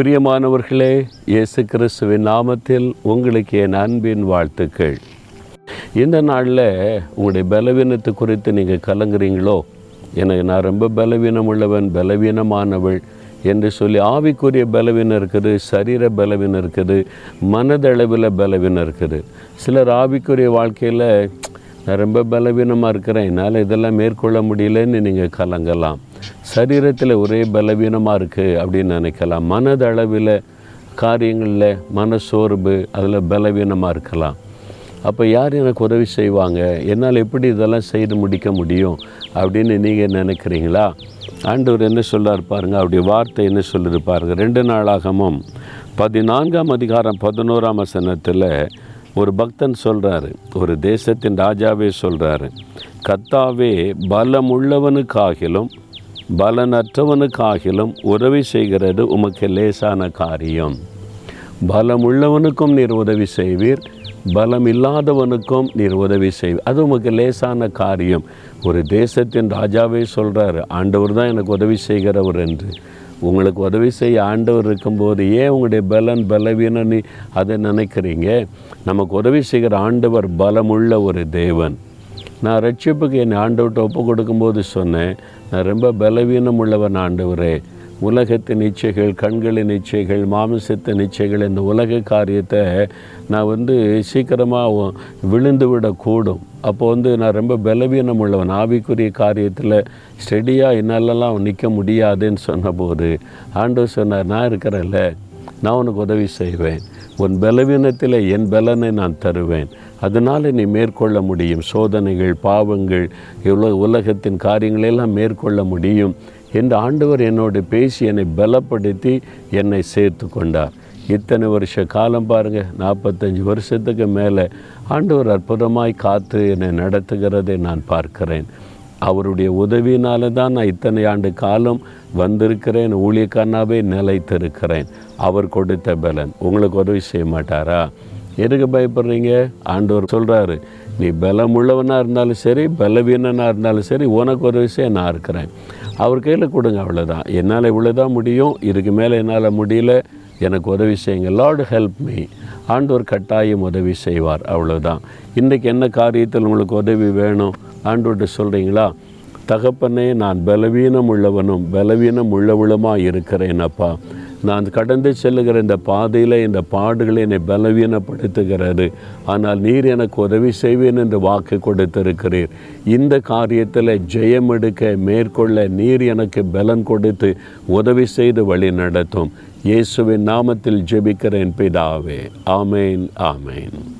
பிரியமானவர்களே இயேசு கிறிஸ்துவின் நாமத்தில் உங்களுக்கு என் அன்பின் வாழ்த்துக்கள். இந்த நாளில் உங்களுடைய பலவீனத்தை குறித்து நீங்கள் கலங்குறீங்களோ? எனக்கு நான் ரொம்ப பலவீனம் உள்ளவன் பலவீனமானவள் என்று சொல்லி ஆவிக்குரிய பலவீனம் இருக்குது சரீர பலவீனம் இருக்குது மனதளவில் பலவீனம் இருக்குது. சிலர் ஆவிக்குரிய வாழ்க்கையில் நான் ரொம்ப பலவீனமாக இருக்கிறேன். என்னால் இதெல்லாம் மேற்கொள்ள முடியலன்னு நீங்கள் கலங்கலாம். சரீரத்தில் ஒரே பலவீனமாக இருக்குது அப்படின்னு நினைக்கலாம். மனதளவில் காரியங்களில் மனசோர்வு அதில் பலவீனமாக இருக்கலாம். அப்போ யார் எனக்கு உதவி செய்வாங்க? என்னால் எப்படி இதெல்லாம் செய்து முடிக்க முடியும் அப்படின்னு நீங்கள் நினைக்கிறீங்களா? ஆண்டவர் என்ன சொல்லார் பாருங்கள் அவருடைய வார்த்தை என்ன சொல்லுது ரெண்டு நாளாகமும் பதினான்காம் அதிகாரம் பதினோராம் வசனத்தில் ஒரு பக்தன் சொல்கிறாரு ஒரு தேசத்தின் ராஜாவே சொல்கிறாரு கத்தாவே பலமுள்ளவனுக்காகிலும் பலனற்றவனுக்காகிலும் உதவி செய்கிறது உமக்கு லேசான காரியம். பலமுள்ளவனுக்கும் நீர் உதவி செய்வீர் பலம் இல்லாதவனுக்கும் நீர் உதவி செய் அது உமக்கு லேசான காரியம். ஒரு தேசத்தின் ராஜாவே சொல்கிறாரு ஆண்டவர் தான் எனக்கு உதவி செய்கிறவர் என்று. உங்களுக்கு உதவி செய்ய ஆண்டவர் இருக்கும்போது ஏன் உங்களுடைய பலன் பலவீனன்னு அதை நினைக்கிறீங்க? நமக்கு உதவி செய்கிற ஆண்டவர் பலமுள்ள ஒரு தேவன். நான் ரட்சிப்புக்கு என் ஆண்டவர்கிட்ட ஒப்பு கொடுக்கும்போது சொன்னேன் நான் ரொம்ப பலவீனம் உள்ளவன் ஆண்டவரே. உலகத்தின் இச்சைகள் கண்களின் இச்சைகள் மாமிசத்தின் இச்சைகள் இந்த உலக காரியத்தை நான் வந்து சீக்கிரமாக விழுந்து விடக்கூடும். அப்போ வந்து நான் ரொம்ப பலவீனம் உள்ளவன். ஆவிக்குரிய காரியத்தில் ஸ்டெடியாக என்னாலலாம் நிற்க முடியாதுன்னு சொன்னபோது ஆண்டவர் சொன்னார் நான் இருக்கிறேன்ல நான் உனக்கு உதவி செய்வேன். உன் பலவீனத்தில் என் பலனை நான் தருவேன். அதனால் நீ மேற்கொள்ள முடியும். சோதனைகள் பாவங்கள் இவ்வளோ உலகத்தின் காரியங்களெல்லாம் மேற்கொள்ள முடியும். என்று ஆண்டவர் என்னோடு பேசி என்னை பலப்படுத்தி என்னை சேர்த்து கொண்டார். இத்தனை வருஷ காலம் பாருங்கள் நாற்பத்தஞ்சு வருஷத்துக்கு மேலே ஆண்டவர் அற்புதமாய் காத்து என்னை நடத்துகிறதை நான் பார்க்கிறேன். அவருடைய உதவியினால தான் நான் இத்தனை ஆண்டு காலம் வந்திருக்கிறேன் ஊழியக்காரனாவே நிலைத்திருக்கிறேன். அவர் கொடுத்த பலன். உங்களுக்கு உதவி செய்ய மாட்டாரா? எதுக்கு பயப்படுறீங்க? ஆண்டவர் சொல்கிறாரு நீ பலம் உள்ளவனாக இருந்தாலும் சரி பலவீனனாக இருந்தாலும் சரி உனக்கு ஒரு விஷயம் நான் இருக்கிறேன். அவர் கையில் கொடுங்க அவ்வளோதான் என்னால் இவ்வளோ தான் முடியும். இதுக்கு மேலே என்னால் முடியல. எனக்கு உதவி செய்யுங்க. லார்டு ஹெல்ப் மீ ஆண்டவர் கட்டாயம் உதவி செய்வார். அவ்வளோதான் இன்றைக்கி என்ன காரியத்தில் உங்களுக்கு உதவி வேணும்? ஆண்டவர்கிட்ட சொல்கிறீங்களா தகப்பனே நான் பலவீனம் உள்ளவனும் பலவீனம் உள்ளவளுமாக இருக்கிறேன் அப்பா. நான் கடந்து செல்லுகிற இந்த பாதையில் இந்த பாடுகளை என்னை பலவீனப்படுத்துகிறது. ஆனால் நீர் எனக்கு உதவி செய்வேன் என்று வாக்கு கொடுத்திருக்கிறீர். இந்த காரியத்தில் ஜெயம் எடுக்க மேற்கொள்ள நீர் எனக்கு பலன் கொடுத்து உதவி செய்து வழி நடத்தும். இயேசுவின் நாமத்தில் ஜெபிக்கிறேன் பிதாவே. ஆமேன் ஆமேன்.